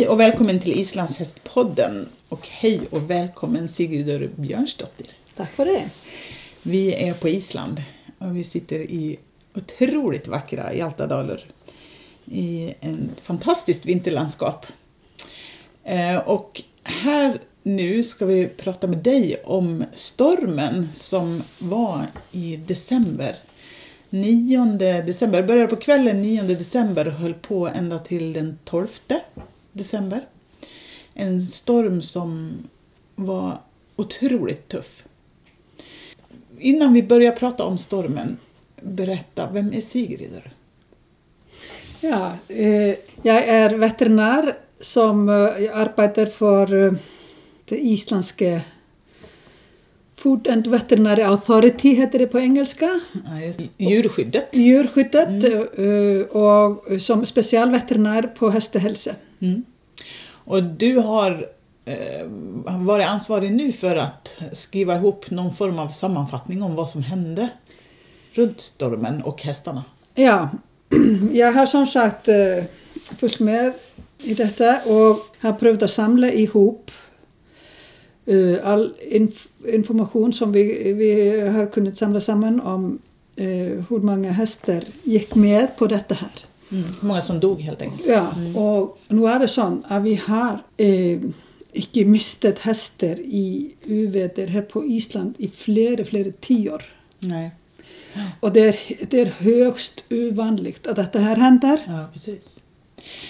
Hej och välkommen till Islandshästpodden och hej och välkommen Sigridur Björnsdottir. Tack för det. Vi är på Island och vi sitter i otroligt vackra Hjaltadalur i ett fantastiskt vinterlandskap. Eh, Och här nu ska vi prata med dig om stormen som var i december. 9 december, började på kvällen 9 december och höll på ända till den 12 december. En storm som var otroligt tuff. Innan vi börjar prata om stormen, berätta, vem är Sigrid? Ja, eh, jag är veterinär som eh, arbetar för eh, det isländska Food and Veterinary Authority heter det på engelska. Ja, Djurskyddet. Djurskyddet eh, och som specialveterinär på hästhälsa. Mm. Och du har eh, varit ansvarig nu för att skriva ihop någon form av sammanfattning om vad som hände runt stormen och hästarna. Ja, jag har som sagt eh, följt med i detta och har prövat att samla ihop eh, all inf information som vi, vi har kunnat samla samman om eh, hur många hästar gick med på detta här. Mm. Många som dog helt enkelt. Ja, och nu är det så att vi har eh, inte mistet hästar i uväder här på Island i flera, flera tio år. Nej. Och det är, det är högst ovanligt att detta här händer. Ja, precis.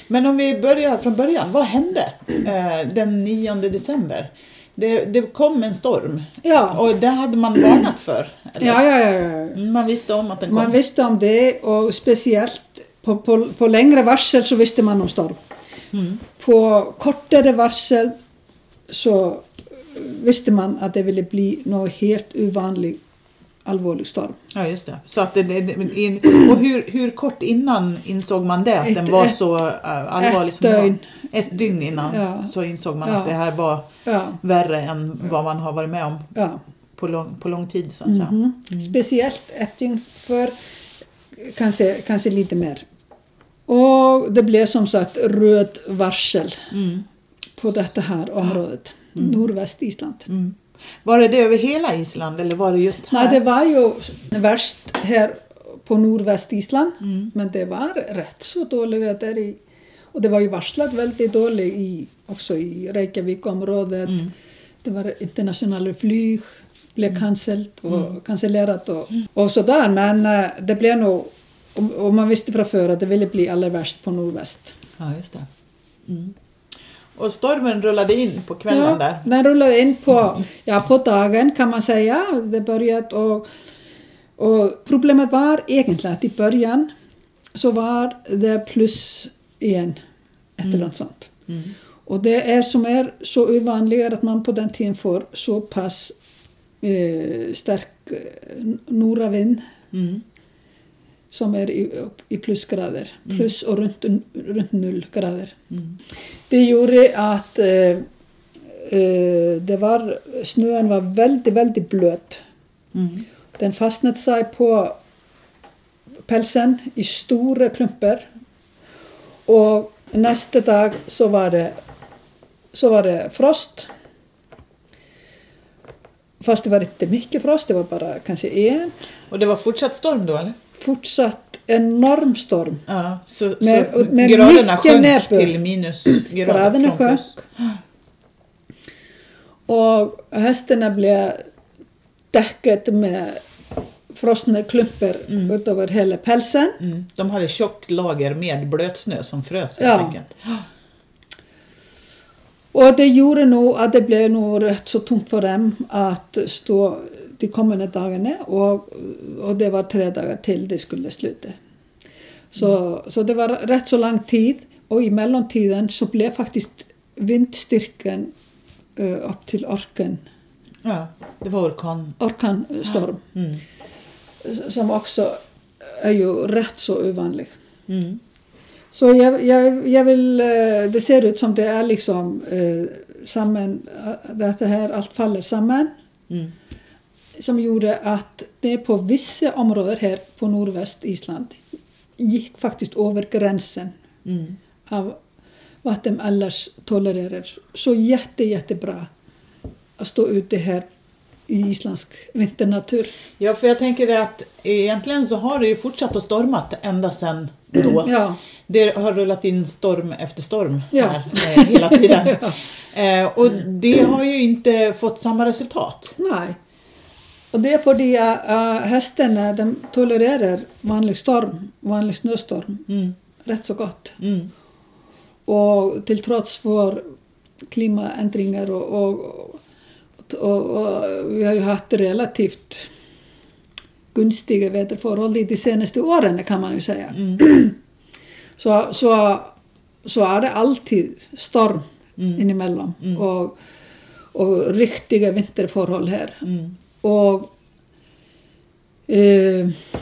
Men om vi börjar från början, vad hände eh, den 9 december? Det, det kom en storm Ja. och det hade man varnat för. Eller? Ja, ja, ja. ja. Mm, Man visste om att den kom. Man visste om det och speciellt på, på, på längre varsel så visste man om storm. Mm. På kortare varsel så visste man att det ville bli något helt ovanlig allvarlig storm. Ja, just det. Så att det, det, och hur, hur kort innan insåg man det? Att Ett- den var ett- så uh, allvarlig ett som den var? dygn. Ett dygn innan Ja. så insåg man Ja. att det här var Ja, värre än vad man har varit med om på lång, på lång tid. Så att säga. Mhm. Speciellt ett dygn för kanske, kanske lite mer. Och det blev som sagt röd varsel Mm. på detta här området, nordväst Island. Mm. Var det det över hela Island eller var det just här? Nej, det var ju värst här på nordväst Island, Mm. men det var rätt så dåligt väder i och det var ju varslat väldigt dåligt i, också i Reykjavik-området. Mm. Det var internationella flyg, blev cancellt och cancellerat och, och sådär. Men eh, det blev nog, och, och man visste från förr att det ville bli allra värst på nordväst. Ja, just det. Mm. Och stormen rullade in på kvällen där. Den rullade in på, ja, på dagen kan man säga. Det började och, och problemet var egentligen att i början så var det plus igen, ett eller annat sånt. Mm. Och det är som är så ovanligt att man på den tiden får så pass eh, stark eh, nordavind Mm. Som är i, i plusgrader. Plus och runt, runt noll grader. Mm. Det gjorde att eh, eh, det var, snön var väldigt, väldigt blöt. Mm. Den fastnade sig på pälsen i stora klumpar. Och nästa dag så var det, så var det frost. Fast det var inte mycket frost, det var bara kanske en. Och det var fortsatt storm då eller? Fortsatt enorm storm. Ja, så, Med- så med graderna sjönk näbbur. till minusgrader. Graderna sjönk. Och hästarna blev täckade med frostna klumpar utöver hela pälsen. Mm. De hade tjockt lager med blötsnö som frös helt Ja. enkelt. Och det gjorde nog att det blev nog rätt så tungt för dem att stå de kommande dagarna och, och det var tre dagar till det skulle sluta. Så, så det var rätt så lång tid och i mellantiden så blev faktiskt vindstyrkan eh, upp till orkan, Ja, det var orkan. orkanstorm Mm. som också är ju rätt så ovanlig. Mm. Så jag, jag, jag vill, eh, det ser ut som det är liksom eh, samman, eh, att det här allt faller samman. Mm. Som gjorde att det på vissa områden här på nordväst Island gick faktiskt över gränsen Mm. av vad de annars tolererar. Så jätte, jättebra att stå ute här i isländsk vinternatur. Ja, för jag tänker att egentligen så har det ju fortsatt att stormat ända sedan då. Ja. Det har rullat in storm efter storm Ja. här eh, hela tiden. Ja. eh, och det har ju inte fått samma resultat. Nej. Och det är för att uh, hästarna de tolererar vanlig storm, vanlig snöstorm Mm. rätt så gott. Mm. Och till trots för klimatändringar och, och, och, och vi har ju haft relativt gunstiga väderförhållanden de senaste åren kan man ju säga. Så, så, så är det alltid storm inemellan och, och riktiga vinterförhåll här. Mm. og eh, uh,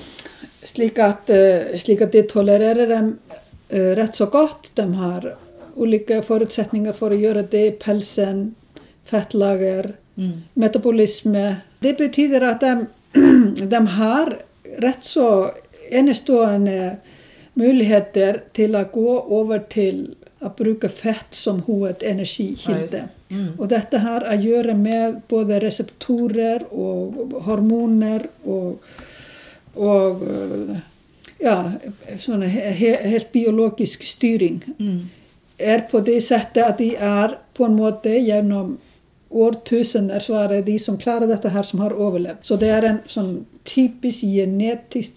slik at, uh, eh, slik at de tolererer dem uh, eh, rett så godt. De har ulike forutsetninger for å gjøre det. Pelsen, fettlager, mm. metabolisme. Det betyr at de, de har rett så enestående muligheter til å gå over til att bruka fett som Ja, just huvudenergikilde. det. Mm. Och detta har att göra med både receptorer och hormoner och, och ja, sån he, he, helt biologisk styrning. Mm. Är på det sättet att de är på en måte genom årtusenden så är det de som klarar detta här som har överlevt. Så det är en sån typisk genetisk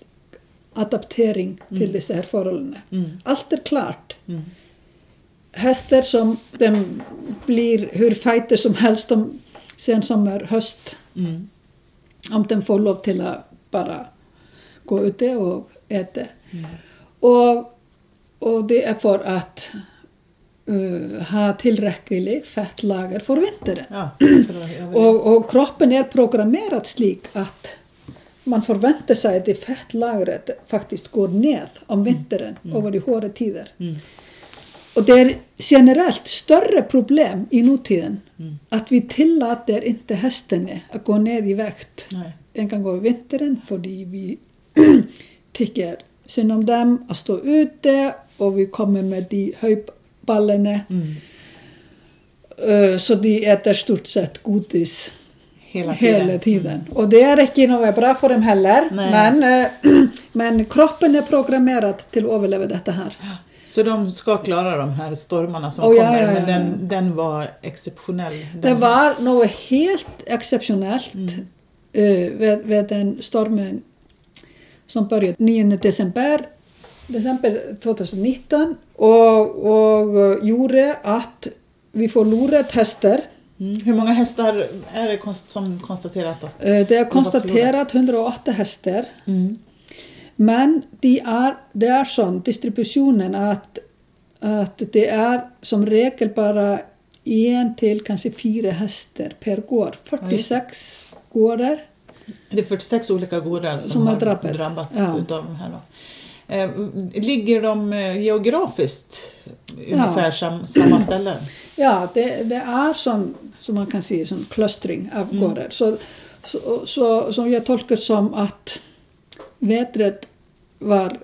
adaptering till dessa här förhållanden. Mm. Allt är klart. Mm. Hästar som de blir hur fighter som helst de, sen sommar, höst. Mm. Om de får lov till att bara gå ute och äta. Och, och det är för att uh, ha tillräckligt fettlager för vintern. Ja, för Och, och kroppen är programmerad slik att man förväntar sig att det fettlagret faktiskt går ned om vintern över de hårda tider. Mm. Och det är generellt större problem i nutiden Mm. att vi tillåter inte hästarna att gå ner i vikt en gång över vintern för vi tycker synd om dem att stå ute och vi kommer med de höjballarna Mm. Eh, så de äter stort sett godis Hela tiden. hela tiden. Och det är inte något bra för dem heller. Nej. Men, eh, men kroppen är programmerad till att överleva detta här. Så de ska klara de här stormarna som Oh, kommer, ja, ja, men den, den var exceptionell. Det Den- var något helt exceptionellt Mm. eh, vid, vid den stormen som började 9 december, december 2019 och, och gjorde att vi förlorade hästar. Mm. Hur många hästar är det som konstaterat då? Eh, Det är konstaterat 108 hästar. Mm. Men de är, det är sån distributionen att, att det är som regel bara en till kanske fyra hästar per gård. 46 gårdar. Det är 46 olika gårdar som, Som har har drabbat. drabbats Ja. utav de här då. Eh, ligger de eh, geografiskt ungefär sam, samma ställen? Ja, det, det är sån, som man kan säga, sån klustring av gårdar. Så, så, så, som jag tolkar som att vädret var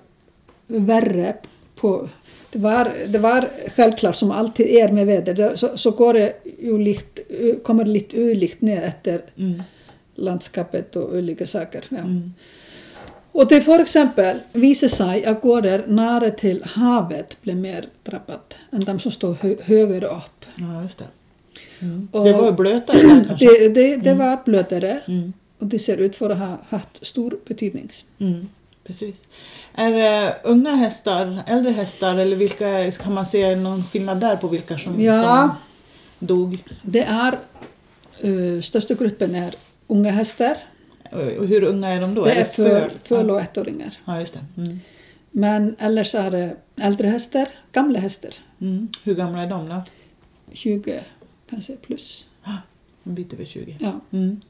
värre på det var, det var självklart som alltid är med väder, det- så, så går det ju lite, kommer det lite ulikt ner efter Mm. landskapet och olika saker. Ja. Mm. Och det för exempel visar sig att gårdar nära till havet blir mer drabbat än de som står hö högre upp. Ja, just det. Mm. Det var blötare där kanske? Det, det, det var blötare Mm. och det ser ut för att ha haft stor betydning. Mm. Precis. Är det unga hästar, äldre hästar eller vilka, kan man se någon skillnad där på vilka som, Ja. som dog? Det är, uh, största gruppen är unga hästar. Och hur unga är de då? det är föl? föl, föl och ettåringar. Ja, just det. Mm. Men annars är det äldre hästar, gamla hästar. Mm. Hur gamla är de då? 20 kanske plus. En bit över 20. Ja. Mm.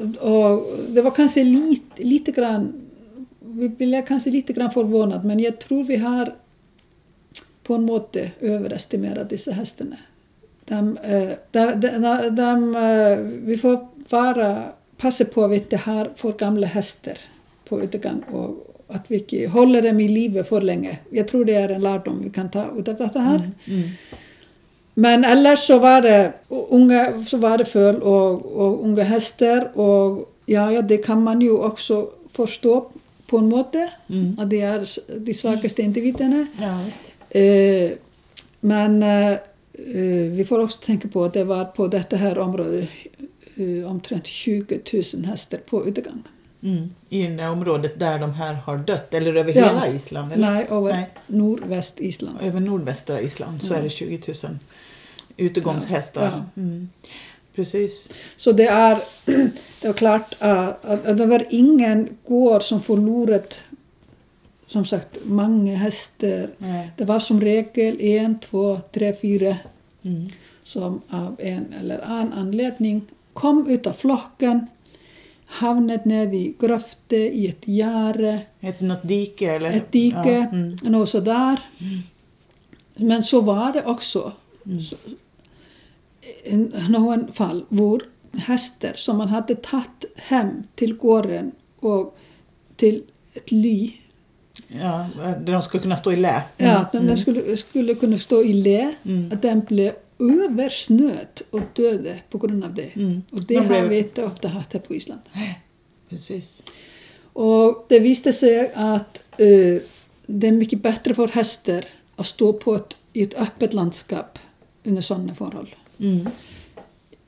Och det var kanske lite, lite grann, vi blev kanske lite grann förvånade men jag tror vi har på en måte överestimerat dessa hästarna. De, eh, de, de, de, eh, vi får bara passa på att vi inte har för gamla hästar på utegång och att vi inte håller dem i livet för länge. Jag tror det är en lärdom vi kan ta ut av detta här. Mm. mm. Men ellers så var det unga, så var det föl och, och unga hästar och ja, ja, det kan man ju också förstå på en måte. Mm. Att det är de svagaste individerna. Ja. Eh, men eh, eh, vi får också tänka på att det var på detta här området eh, omtrent 20 000 hästar på utegång. Mm. I det området där de här har dött, eller över Ja. hela Island? Eller? Nej, över Nej. nordväst Island. Över nordvästra Island så Ja. är det 20 000 utegångshästar. Ja. Mm. Precis. Så det är, det är klart att, att, att det var ingen gård som förlorat som sagt många hästar. Nej. Det var som regel en, två, tre, fyra Mm. som av en eller annan anledning kom ut av flocken, hamnade ned i gröfte i ett gärde, Ett något dike eller? ett dike, Ja. Mm. något sådär. Men så var det också. Mm. Någon fall var hästar som man hade tagit hem till gården och till ett ly. Ja, där de ska kunna stå i lä. Ja, de skulle, skulle kunna stå i lä. Mm. Att den blev översnöt och döde på grund av det. Mm. Och det De har blev- vi inte ofta haft här på Island. Precis. Och det visade sig att eh, det är mycket bättre för hästar att stå på ett, i ett öppet landskap under sådana förhållanden. Mm.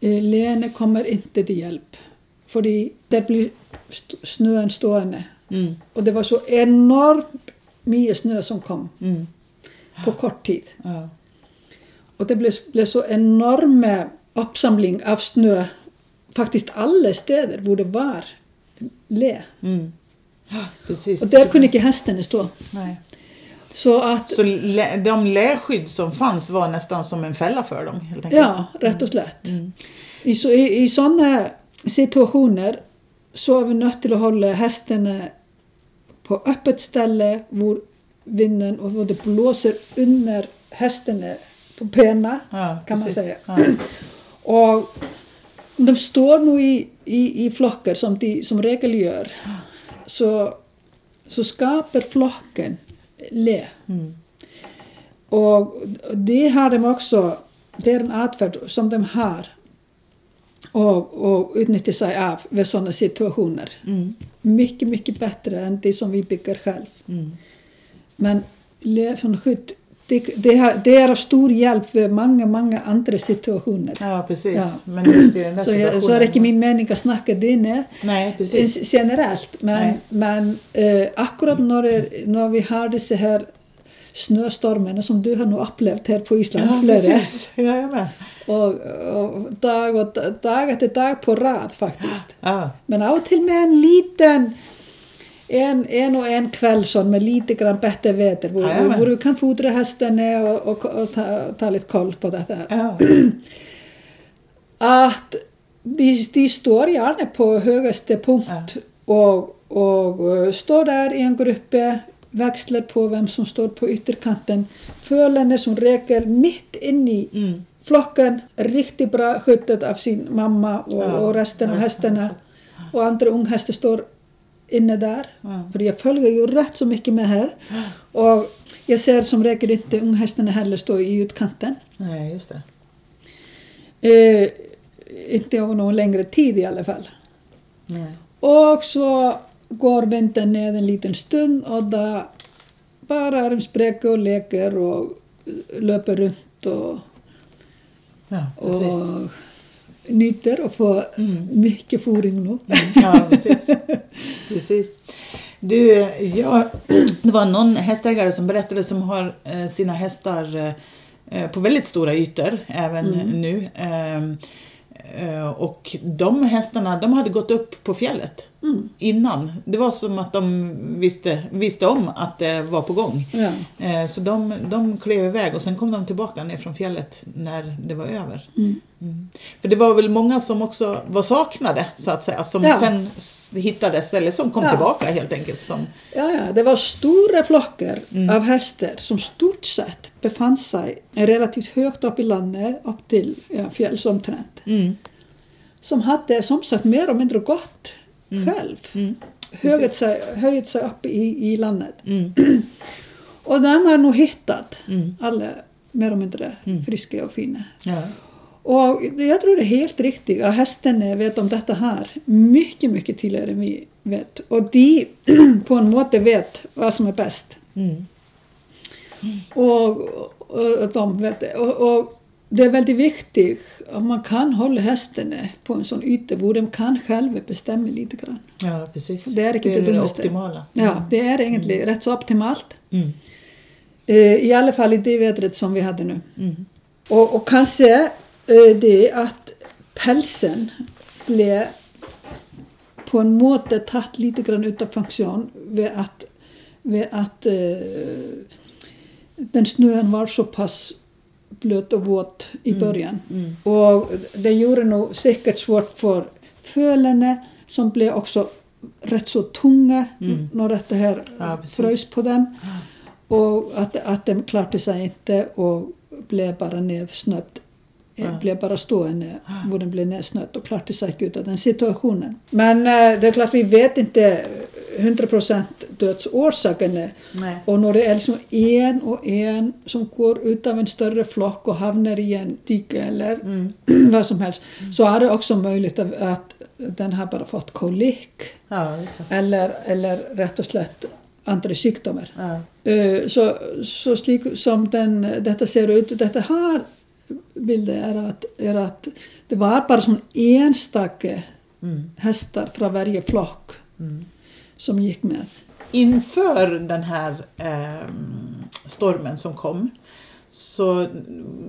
Eh, Lene kommer inte till hjälp. För det blir snön stående. Mm. Och det var så enormt mycket snö som kom Mm. på kort tid. Ja. Och det blev, blev så enorma uppsamling av snö. Faktiskt alla städer där det var lä. Mm. Ja. Och där kunde inte hästarna stå. Nej. Så att, Så de läskydd som fanns var nästan som en fälla för dem helt enkelt? ja, rätt och slätt. Mm. I, så, i, I sådana situationer så är vi nödt till att hålla hästarna på öppet ställe där vinden och det blåser under hästarna på benen Ja, kan man säga. Ja. Och de står nog i, i, i flockar som de som regel gör. Så, så skapar flocken lä. Mm. Och det har de också, det är en adfärd som de har och, och utnyttjar sig av vid sådana situationer. Mm. Mycket, mycket bättre än det som vi bygger själv. Mm. Men lä från skydd, det, det, det är av stor hjälp vid många, många andra situationer. Ja, precis. Ja. Men just i den där Så, jag, så är det inte min mening att snacka det ner. Nej, precis. generellt. Men, Nej. men eh, akkurat när, när vi har dessa här snöstormarna som du har nog upplevt här på Island Ja, flera. precis. Jajamän. Och, och dag, och dag efter dag på rad faktiskt. Ja. Men av och till med en liten en, en och en kväll sån med lite grann bättre väder. Hvor, Jajamän. hvor du kan fodra hästarna och, och, och ta, ta lite koll på detta här. Ja. att de, de står gärna på högsta punkt och, och eh, står där i en grupp, växlar på vem som står på ytterkanten. Fölen som regel mitt in i Mm. flocken, riktigt bra skyddat av sin mamma och, Ja, och resten av resten. hästarna. Och andra unghästar står inne där. Ja. För jag följer ju rätt så mycket med här. Och jag ser som regel inte unghästarna heller stå i utkanten. Nej, just det. Eh, inte över någon längre tid i alla fall. Nej. Och så går vintern ner en liten stund och då bara är de spräcker och leker och löper runt och, Ja, och nyter och får Mm. mycket fodring nu. Mm, Ja, precis. precis. Du, jag, det var någon hästägare som berättade som har eh, sina hästar eh, på väldigt stora ytor även nu. Ehm, eh, och de hästarna de hade gått upp på fjället Mm. innan. Det var som att de visste, visste om att det var på gång. Ja. Eh, Så de, de klev iväg och sen kom de tillbaka ner från fjället när det var över. Mm. Mm. För det var väl många som också var saknade så att säga, som Ja. sen hittades eller som kom Ja. tillbaka helt enkelt. Som, Ja, ja, det var stora flockar Mm. av hästar som stort sett befann sig relativt högt upp i landet, upp till ja, fjällsomtrent. mm, Som hade som sagt mer eller mindre gått. Själv. mm, höjt sig, höjt sig upp i, i landet. Mm. Och de har nog hittat Mm. alla mer eller mindre friska och fina. Ja. Och jag tror det är helt riktigt att hästarna vet om detta här mycket, mycket tidigare än vi vet. Och de på en måte vet vad som är bäst. Mm. Och, och, och de vet det. Och, och det är väldigt viktigt att man kan hålla hästarna på en sån yta där de kan själva bestämma lite grann. ja, precis. Det är det det dummaste. optimala. Ja, det är egentligen rätt så optimalt. Mm. Eh, I alla fall i det vädret som vi hade nu. Mm. Och, och kanske eh, det att pälsen blev på en måte tatt lite grann utav funktion vid att, vid att eh, den snön var så pass blöt och våt i början. Mm. Och det gjorde nog säkert svårt för fölarna som blev också rätt så tunga Mm. när det här Ja, frös på dem. Och att, att de klarade sig inte och blev bara nedsnött. Ja. Blev bara stående hvor den blev nedsnött och klarade sig inte ut av den situationen. Men eh, det är klart, vi vet inte 100% dödsorsakerna. Nej. Och när det är liksom en och en som går ut av en större flock och hamnar i en dike eller Mm. vad som helst så är det också möjligt att- den har bara fått kolik Ja, det. eller, eller rätt och slett andra sjukdomar. Ja. Eh, Så, så slik som den, detta ser ut, detta här bilden är att, är att det var bara som enstaka Mm. hästar från varje flock Mm. som gick med. Inför den här ehm, stormen som kom så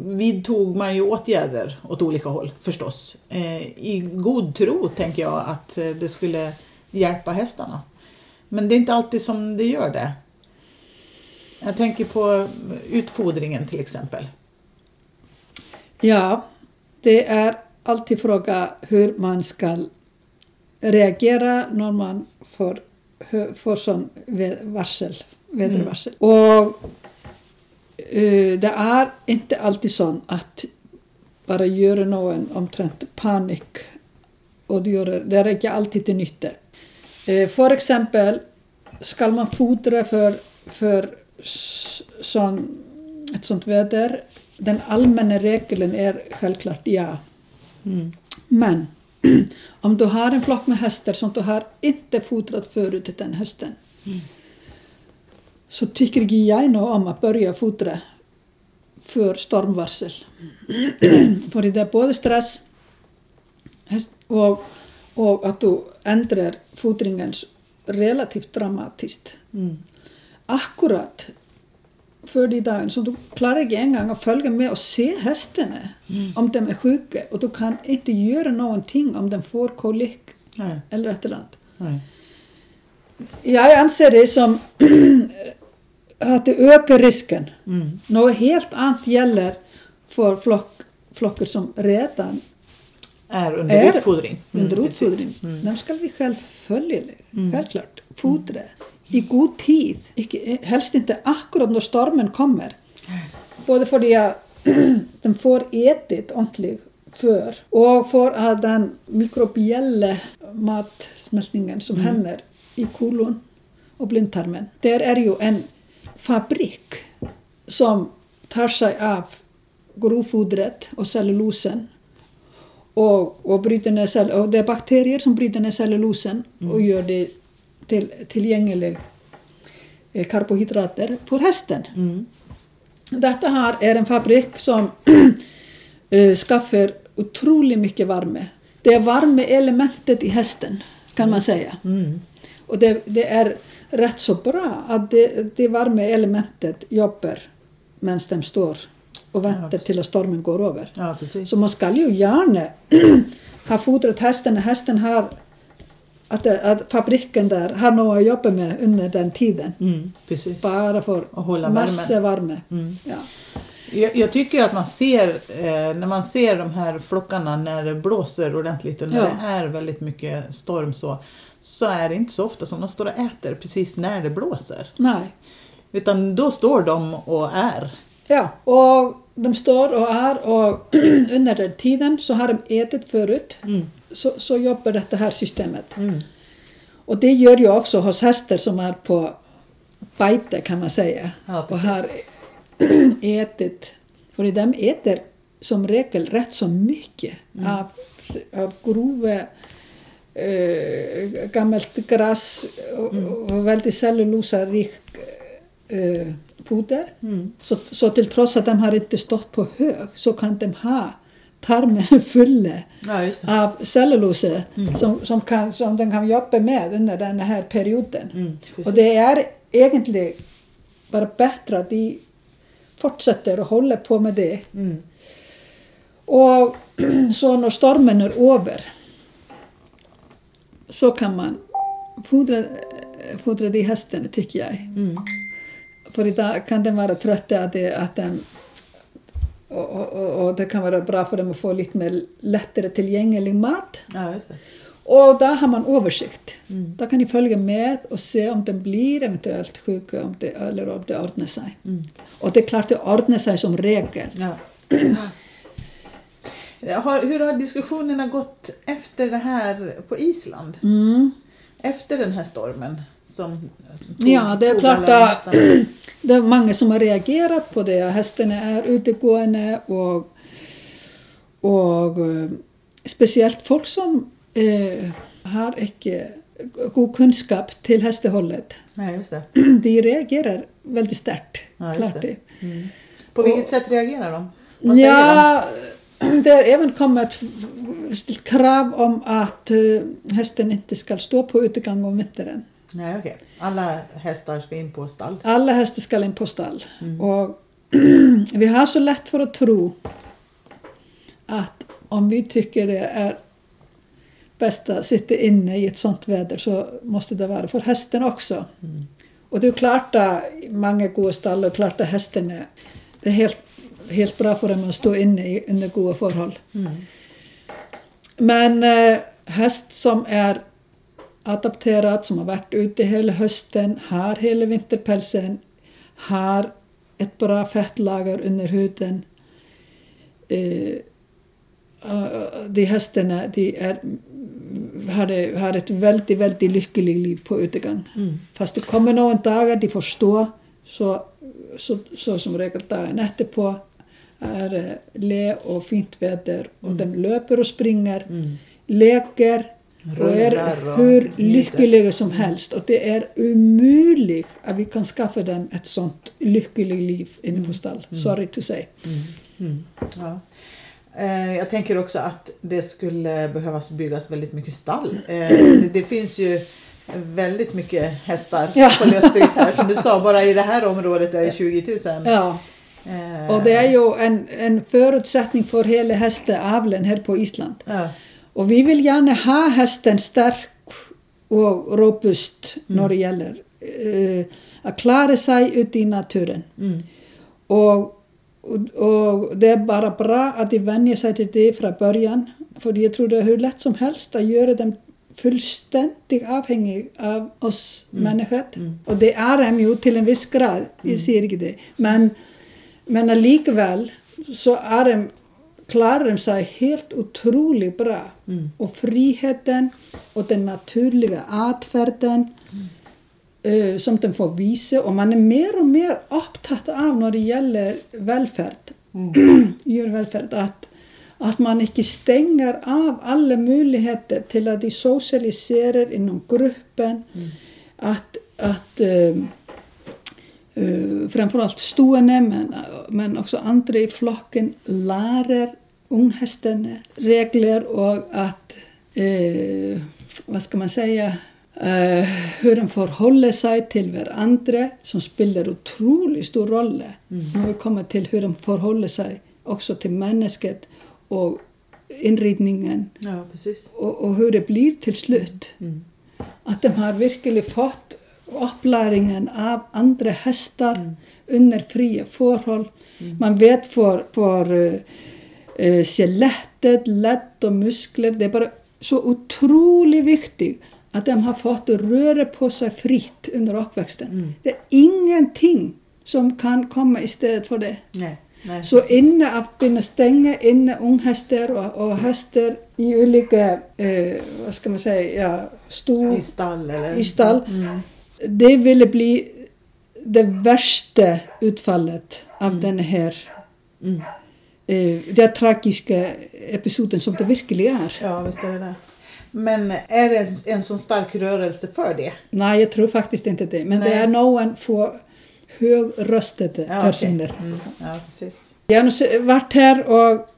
vidtog man ju åtgärder åt olika håll förstås. Eh, I god tro tänker jag att eh, det skulle hjälpa hästarna. Men det är inte alltid som det gör det. Jag tänker på utfodringen till exempel. Ja, det är alltid fråga hur man ska reagera när man får, får sån varsel, vädervarsel. Och eh, det är inte alltid så att bara göra någon omtrent panik och det, gör, det inte alltid till nytta. Eh, för exempel ska man fodra för, för sån, ett sånt väder den allmänna regeln är självklart ja. Mm. Men om du har en flock med hästar som du har inte fodrat förut den hösten så tycker jag nog om att börja fodra för stormvarsel. för det är både stress och, och att du ändrar fodringen relativt dramatiskt Mm. akkurat för de dagen så du klarar inte en gång att följa med och se hästarna om de är sjuka och du kan inte göra någonting om de får kolik Nej, eller ett eller annat. nej. Jag anser det som att det ökar risken. Mm. Något helt annat gäller för flock, flockar som redan Är under Är utfodring. Mm, under precis. utfodring. Mm. De ska vi självfölja, självklart, fodra í gúð tíð, ekki, helst inte akkurát når stormen kommer. Både fordi at den får etet ordentlig før, og for at den mikrobielle matsmeltningen som mm. hender i kolon og blindtarmen, der er jo en fabrikk som tar seg av grovfodret og cellulosen og, og, og det er bakterier som bryter ned cellulosen og mm. gjør det till tillgängliga eh, karbohydrater för hästen. Mm. Detta här är en fabrik som eh, skaffar otroligt mycket värme. Det är värmeelementet i hästen kan man säga. Mm. Och det, det är rätt så bra att det, det värmeelementet jobbar medan de står och väntar precis. till att stormen går över. Ja. Så man ska ju gärna ha fodrat hästen när hästen har att, att fabriken där har något att jobba med under den tiden. Mm, precis. Bara för Och hålla massa värme. Mm. Ja. Jag, jag tycker att man ser, eh, när man ser de här flockarna när det blåser ordentligt och när Ja. det är väldigt mycket storm så, så är det inte så ofta som de står och äter precis när det blåser. Nej. Utan då står de och är. Ja, och de står och är och under den tiden så har de ätit förut. Mm. Så, så jobbar det här systemet. Mm. Och det gör ju också hos hästar som är på bajte kan man säga. Ja, och har ätit, för de äter som regel rätt så mycket Mm. av, av grova eh, gammalt gräs och, Mm. och väldigt cellulosarik eh, foder. Mm. Så, så till trots att de har inte stått på hög så kan de ha tarmen fulla Ja, av cellulosa som, som, kan, som den kan jobba med under den här perioden. Mm, och det är egentligen bara bättre att de fortsätter och håller på med det. Mm. Och så när stormen är över så kan man fodra, fodra de hästarna tycker jag. Idag kan den vara trötta att, det, att den och, och, och, det kan vara bra för dem att få lite mer lättare tillgänglig mat. Ja, just det. Och där har man översikt. Mm. Där kan ni följa med och se om den blir eventuellt sjuk om det, eller om det ordnar sig. Mm. Och det är klart det ordnar sig som regel. Ja. Har, hur har diskussionerna gått efter det här på Island? Mm. Efter den här stormen? Som tog, Ja, det är klart att det är många som har reagerat på det. Hästarna är utegående och, och eh, speciellt folk som eh, har inte god kunskap till hästhållet. Ja, just det. De reagerar väldigt starkt. Ja, just klart det. det. Mm. På vilket sätt reagerar de? Vad säger de? Det har även kommit krav om att eh, hästen inte ska stå på utegång om vintern. Nej, okej. Alla hästar ska in på stall. Alla hästar ska in på stall. Mm. Och vi har så lätt för att tro att om vi tycker det är bäst att sitta inne i ett sånt väder så måste det vara för hästen också. Mm. Och det är klart att många goda stall och klart att hästen är, det är helt, helt bra för dem att stå inne i, under goda förhåll. Mm. Men eh, häst som är adapterad, som har varit ute hela hösten, har hela vinterpälsen, har ett bra fettlager under huden. Eh, eh, de hästarna de är, har, har ett väldigt, väldigt lyckligt liv på utegång. Mm. Fast det kommer några dagar de får stå, så, så, så som regel dagen efterpå är det le och fint väder och de löper och springer, Mm. leker och är hur lyckliga som helst. Och det är omöjligt att vi kan skaffa dem ett sånt lyckligt liv inne på stall. Sorry to say. Mm. Mm. Ja. Eh, Jag tänker också att det skulle behövas byggas väldigt mycket stall. Eh, Det, det finns ju väldigt mycket hästar Ja. på lösdrift här. Som du sa, bara i det här området är det 20 000. Ja, Eh, och det är ju en, en förutsättning för hela hästaveln här på Island. Ja. Och vi vill gärna ha hästen stark och robust när det gäller eh, att klara sig ute i naturen. Mm. Och, och, och det är bara bra att de vänjer sig till det från början. För jag tror det är hur lätt som helst att göra dem fullständigt avhängiga av oss människor. Mm. Och det är de ju till en viss grad, jag säger inte det. Men, men likväl så är de, klarar de sig helt otroligt bra. Mm. Och friheten och den naturliga atfärden eh, som den får visa. Och man är mer och mer upptatt av när det gäller välfärd, djurvälfärd, att, att man inte stänger av alla möjligheter till att de socialiserar inom gruppen. Att, att eh, Eh, framfor allt stúene men, men også andre i flokken lærer unghestene regler og at eh, hva skal man si eh, hvordan forholde seg til hverandre som spiller utrolig stor rolle mm. når vi kommer til hvordan forholde seg også til mennesket og innridningen ja, og, og hvordan det blir til slutt mm. at de har virkelig fått uppläringen av andra hästar under fria förhåll. Man vet för, för uh, skelettet, ledd och muskler, det är bara så otroligt viktigt att de har fått röra på sig fritt under uppväxten. Mm. Det är ingenting som kan komma istället för det. Nej. Nej, Så precis. inne att kunna stänga inne unghästar och, och hästar i olika, eh, vad ska man säga, ja, stor, I stall eller? i stall. Mm. Det ville bli det värsta utfallet av den här Mm. eh, den tragiska episoden som det verkligen är. Ja, visst är det det. Men är det en, en sån stark rörelse för det? Nej, jag tror faktiskt inte det. Men det Nej. är någon få högröstade Ja, personer. Mm. Ja, precis. Jag har se- varit här och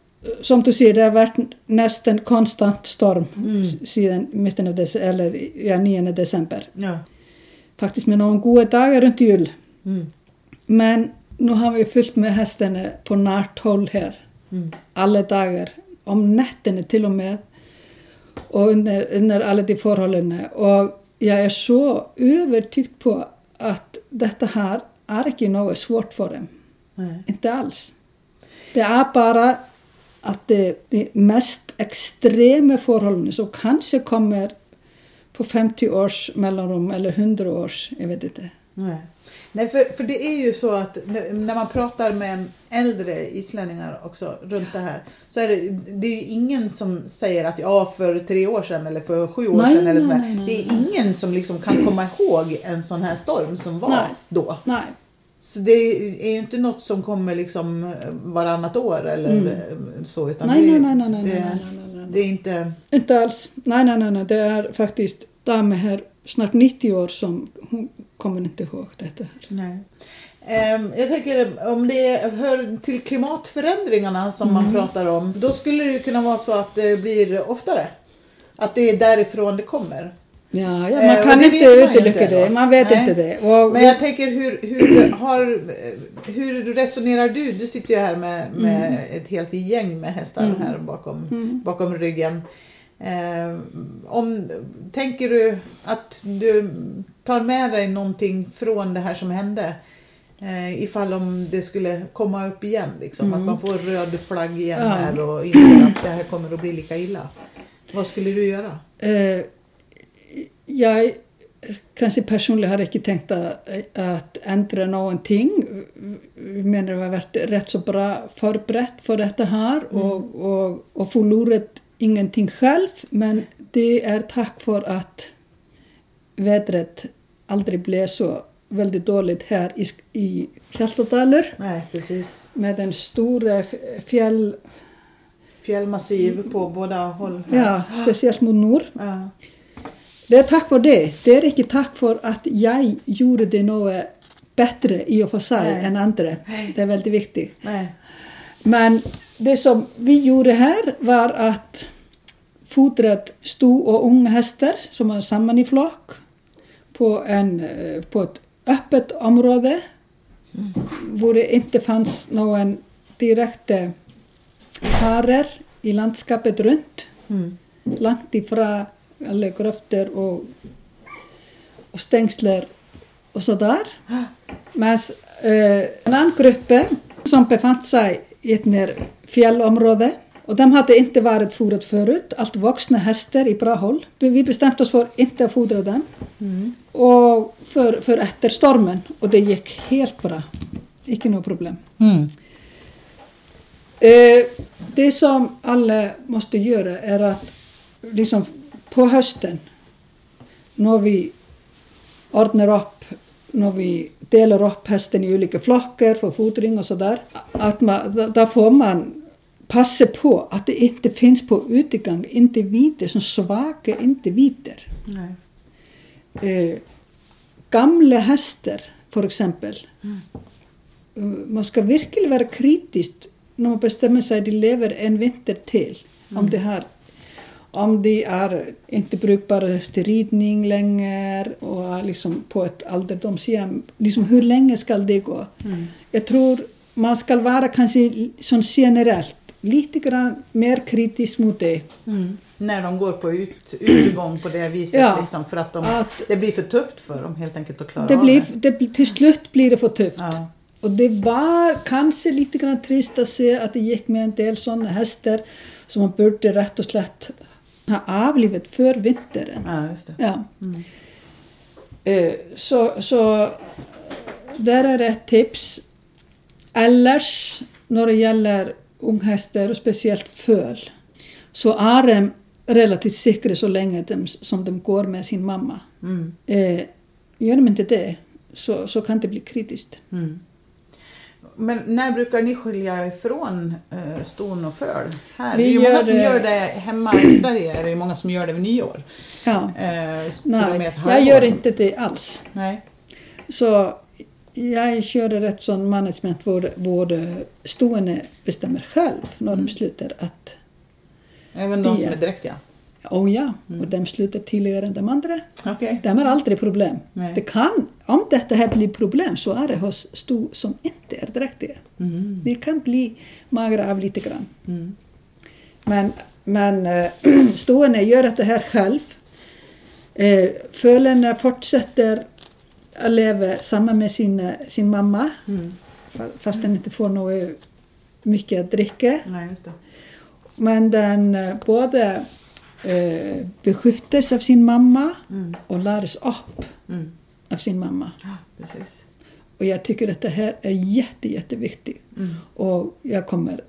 som du ser, det har varit nästan konstant storm Mm. sedan mitten av dec- eller ja, 9 december. Ja. faktisk med noen gode dager rundt jul. Mm. Men nå har vi fulgt med hestene på nært hold her. Mm. Alle dager. Om nettene til og med. Og under, under alle de forholdene. Og jeg er så overtykt på at dette her er ikke noe svårt for dem. Nei. Ikke alls. Det er bare at de, de mest ekstreme forholdene som kanskje kommer på 50 års mellanrum eller 100 års, jag vet inte. Nej, Nej för, för det är ju så att när man pratar med äldre islänningar också runt det här så är det, det är ju ingen som säger att ja för tre år sedan eller för sju år Nej, sedan eller sådär. nej, nej, Det är ingen som liksom kan komma ihåg en sån här storm som var då. Nej, Så det är ju inte något som kommer liksom varannat år eller Mm. så utan nej, det, nej, nej, nej, det, nej, nej, nej, nej. Det är inte... Inte alls. Nej, nej, nej, nej. Det är faktiskt dame här, snart 90 år, som hon kommer inte ihåg detta här. Nej. Ehm, Jag tänker om det hör till klimatförändringarna som man pratar om. Då skulle det kunna vara så att det blir oftare. Att det är därifrån det kommer. Ja, ja Eh, man och kan inte utelucka det. Man vet Nej. inte det. Och Men jag tänker hur, hur, har, hur resonerar du? Du sitter ju här med, med ett helt gäng med hästar Mm. här bakom, Mm. bakom ryggen. Eh, om, tänker du att du tar med dig någonting från det här som hände? Eh, ifall om det skulle komma upp igen, liksom, Mm. att man får röd flagg igen Ja. här och inser att det här kommer att bli lika illa. Vad skulle du göra? Eh, jag kanske personligen har inte tänkt att, att ändra någonting. Jag menar det har varit rätt så bra förberett för detta här och, och, och förlorat ingenting själv. Men det är tack för att vädret aldrig blev så väldigt dåligt här i, i Hjaltadalur Nej, precis. med den stora f- fjäll, Fjällmassiv på båda håll. här. ja, speciellt mot norr. Ja. Det är tack för det. Det är inte tack för att jag gjorde det något bättre i och för sig Nej. än andra. Nej. Det är väldigt viktigt. Nej. Men det som vi gjorde här var att fodrat sto och unga hästar som var samman i flock på, en, eh, på ett öppet område där det inte fanns någon direkta farer i landskapet runt Mm. långt ifrån alla gröfter och, och stängsler och sådär. Men eh, en annan grupp som befann sig i ett mer fjällområde och de hade inte varit fodrat förut, allt vuxna hästar i bra håll. Vi bestämde oss för inte att fodra dem Mm. och för, för efter stormen och det gick helt bra. Inte något problem. Mm. Eh, det som alla måste göra är att liksom på hösten når vi ordner opp når vi deler opp hesten i ulike flokker for fodring og så der, at man, da får man passe på at det ikke finns på utgang individer som svake individer. Eh, gamle hester, for eksempel. Mm. Eh, man skal virkelig være kritisk når man bestemmer seg de lever en vinter til, om mm. det her om de är inte brukbara till ridning längre och är liksom på ett ålderdomshem. Liksom hur länge ska det gå? Mm. Jag tror man ska vara kanske som generellt lite grann mer kritisk mot det. Mm. När de går på ut, utegång på det viset. Ja. Liksom, för att de, Att- det blir för tufft för dem helt enkelt att klara Det av blir, det. det, till slut blir det för tufft. Ja. Och det var kanske lite grann trist att se att det gick med en del sådana hästar som man borde rätt och slätt ha avlivat för vintern. ja, just det. Ja. Mm. Eh, Så, så där är ett tips. Annars när det gäller unghästar och speciellt föl så är de relativt säkra så länge de, som de går med sin mamma. Mm. Eh, gör de inte det så, så kan det bli kritiskt. Mm. Men när brukar ni skilja ifrån eh, ston och föl? Här? Vi det är ju många gör som det- gör det hemma i Sverige, är det ju många som gör det vid nyår. Ja. Eh, Nej, jag gör inte det alls. Nej. Så jag kör ett sånt management där, där stående bestämmer själv när Mm. de slutar att Även de som är dräktiga? Oh ja, Mm. och de slutar tidigare än de andra. Okej. De har aldrig problem. Nej. Det kan, om detta här blir problem så är det hos sto som inte är dräktiga. Mm. De kan bli magra av lite grann. Mm. Men, men äh, stående gör det här själv. Eh, Fölen fortsätter att leva samman med sin, sin mamma Mm. fa- fast den inte får något mycket att dricka. Nej. Men den eh, både eh, beskjuts av sin mamma Mm. och lärs upp Mm. av sin mamma. Ja. Och jag tycker att det här är jätte, jätteviktigt. Mm. Och jag kommer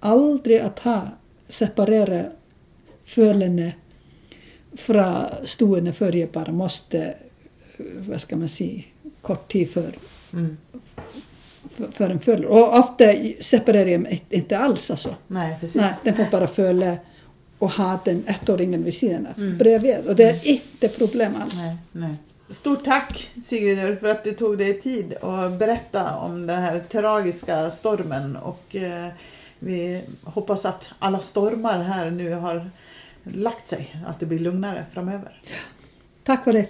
aldrig att ha separera fölene från stående för jag bara måste, eh, vad ska man säga, kort tid för, Mm. för, för en följd. Och ofta separerar jag inte alls alltså. Nej, precis. Nej, den får bara följa och ha den ettåringen vid sidan av, Mm. bredvid. Och det är inte problem alls. Nej, nej. Stort tack Sigrid för att du tog dig tid att berätta om den här tragiska stormen och eh, vi hoppas att alla stormar här nu har lagt sig, att det blir lugnare framöver. Tack för det.